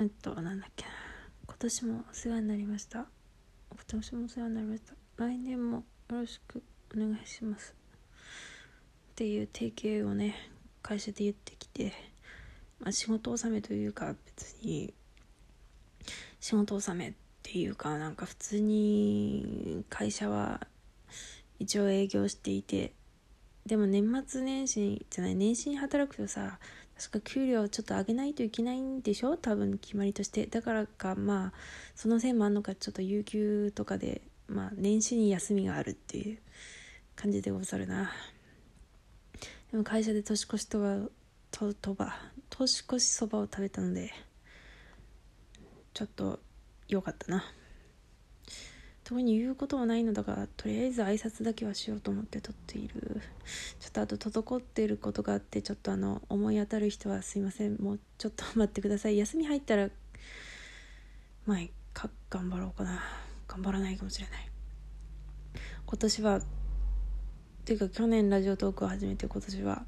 えっとなんだっけな。今年もお世話になりました。今年もお世話になりました。来年もよろしくお願いします。っていう提携をね会社で言ってきて、まあ、仕事納めというか別に仕事納めっていうかなんか普通に会社は一応営業していてでも年末年始じゃない年始に働くとさ確か給料ちょっと上げないといけないんでしょ？多分決まりとして。だからかまあそのせいもあんのかちょっと有給とかでまあ年始に休みがあるっていう感じでござるな。でも会社で年越しとばととば年越しそばを食べたのでちょっと良かったな。特に言うこともないのだがとりあえず挨拶だけはしようと思って撮っている。ちょっとあと滞っていることがあってちょっとあの思い当たる人はすいません。もうちょっと待ってください。休み入ったらまあか頑張ろうかな。頑張らないかもしれない。今年はっていうか去年ラジオトークを始めて今年は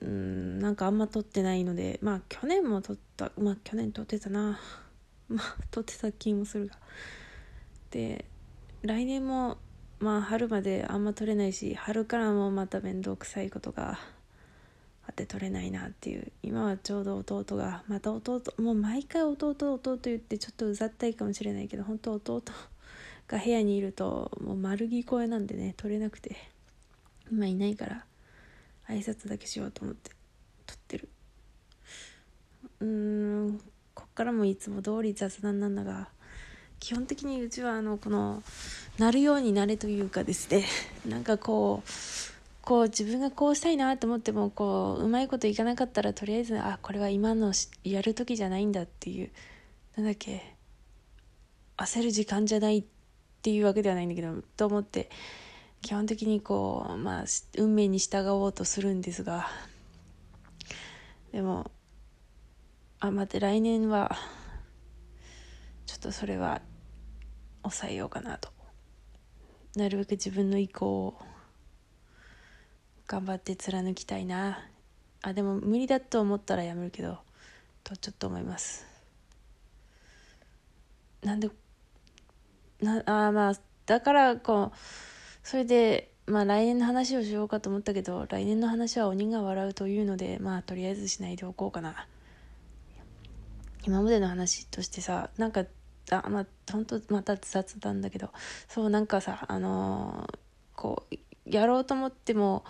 うんなんかあんま撮ってないのでまあ去年も撮った。まあ去年撮ってたな。まあ撮ってた気もするが。で来年もまあ春まであんま取れないし春からもまた面倒くさいことがあって取れないなっていう今はちょうど弟がまた弟もう毎回弟弟言ってちょっとうざったいかもしれないけど本当弟が部屋にいるともう丸聞こえなんでね取れなくて今いないから挨拶だけしようと思って撮ってる。うーんこっからもいつも通り雑談なんだが基本的にうちはあのこのなるようになれというかですね なんかこうこう自分がこうしたいなと思ってもこううまいこといかなかったらとりあえずあこれは今のやる時じゃないんだっていうなんだっけ焦る時間じゃないっていうわけではないんだけどと思って基本的にこうまあ運命に従おうとするんですがでもあ待って来年はとそれは抑えようかなと。なるべく自分の意向を頑張って貫きたいな。あでも無理だと思ったらやめるけどとちょっと思います。なんでなあまあだからこうそれでまあ来年の話をしようかと思ったけど来年の話は鬼が笑うというのでまあとりあえずしないでおこうかな。今までの話としてさなんかあまあ本当また雑談だけどそうなんかさあのー、こうやろうと思っても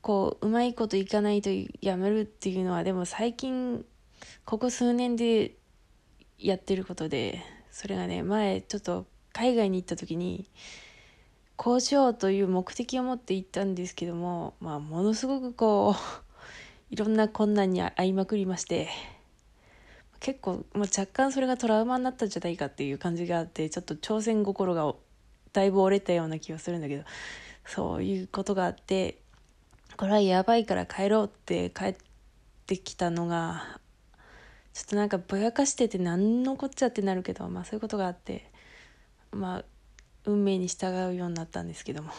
こううまいこといかないとやめるっていうのはでも最近ここ数年でやってることでそれがね前ちょっと海外に行った時にこうしようという目的を持って行ったんですけどもまあものすごくこう いろんな困難に遭いまくりまして結構、まあ、若干それがトラウマになったんじゃないかっていう感じがあってちょっと挑戦心がだいぶ折れたような気がするんだけどそういうことがあってこれはやばいから帰ろうって帰ってきたのがちょっとなんかぼやかしてて何のこっちゃってなるけどまあそういうことがあってまあ運命に従うようになったんですけども。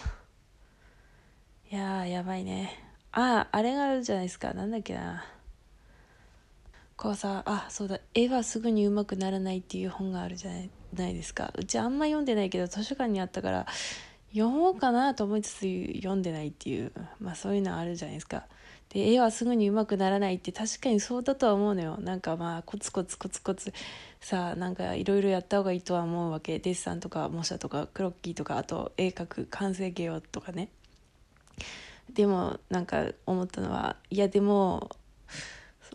いやーやばいね。あああれがあるじゃないですか。なんだっけな。こうさあそうだ絵はすぐに上手くならないっていう本があるじゃないですか。うちあんま読んでないけど図書館にあったから読もうかなと思いつつ読んでないっていうまあそういうのあるじゃないですか。で絵はすぐに上手くならないって確かにそうだとは思うのよ。なんかまあコツコツコツコツさあなんかいろいろやった方がいいとは思うわけ。デッサンとか模写とかクロッキーとかあと絵描く完成形をとかね。でもなんか思ったのはいやでも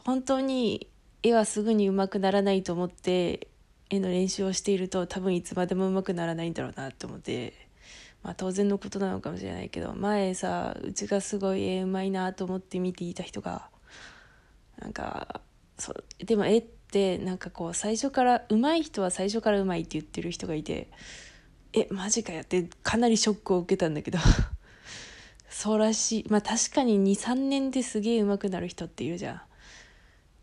本当に絵はすぐに上手くならないと思って絵の練習をしていると多分いつまでも上手くならないんだろうなと思ってまあ当然のことなのかもしれないけど前さうちがすごい絵うまいなと思って見ていた人がなんかそうでも絵ってなんかこう最初から上手い人は最初から上手いって言ってる人がいてえマジかやってかなりショックを受けたんだけど そうらしい。まあ確かに23年ですげえ上手くなる人っているじゃん。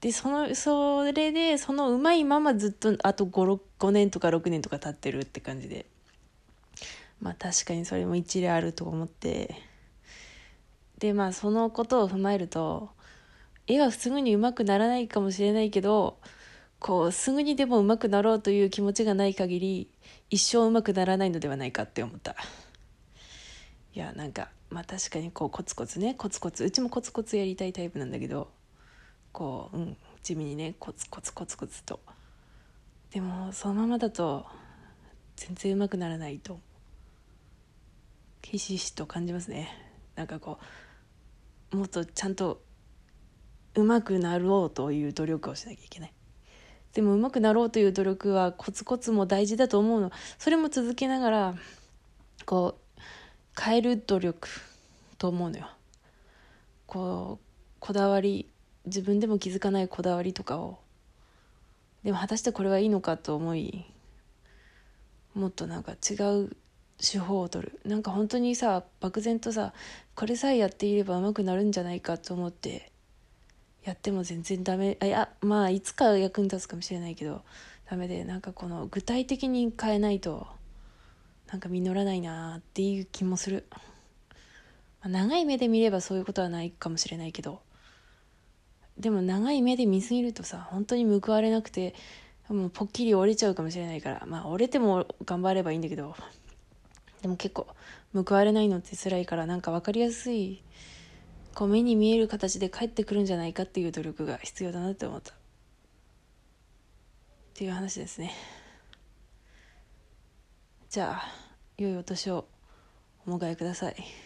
でそのそれでそのうまいままずっとあと 5, 年とか6年とか経ってるって感じで。まあ確かにそれも一例あると思って。でまあそのことを踏まえると絵はすぐにうまくならないかもしれないけどこうすぐにでも上手くなろうという気持ちがない限り一生上手くならないのではないかって思った。いやなんかまあ確かにこうコツコツねコツコツ。うちもコツコツやりたいタイプなんだけど。こううん地味にねコツコツコツコツと。でもそのままだと全然上手くならないと。ひしひしと感じますね。なんかこうもっとちゃんと上手くなろうという努力をしなきゃいけない。でも上手くなろうという努力はコツコツも大事だと思うの。それも続けながらこう変える努力と思うのよ。こうこだわり自分でも気づかないこだわりとかを。でも果たしてこれはいいのかと思いもっとなんか違う手法を取る。なんか本当にさ漠然とさこれさえやっていればうまくなるんじゃないかと思ってやっても全然ダメ。あいやまあいつか役に立つかもしれないけどダメでなんかこの具体的に変えないとなんか実らないなっていう気もする、まあ、長い目で見ればそういうことはないかもしれないけどでも長い目で見すぎるとさ本当に報われなくてもうポッキリ折れちゃうかもしれないからまあ折れても頑張ればいいんだけど でも結構報われないのって辛いからなんか分かりやすいこう目に見える形で帰ってくるんじゃないかっていう努力が必要だなって思った。っていう話ですね。じゃあ良いお年をお迎えください。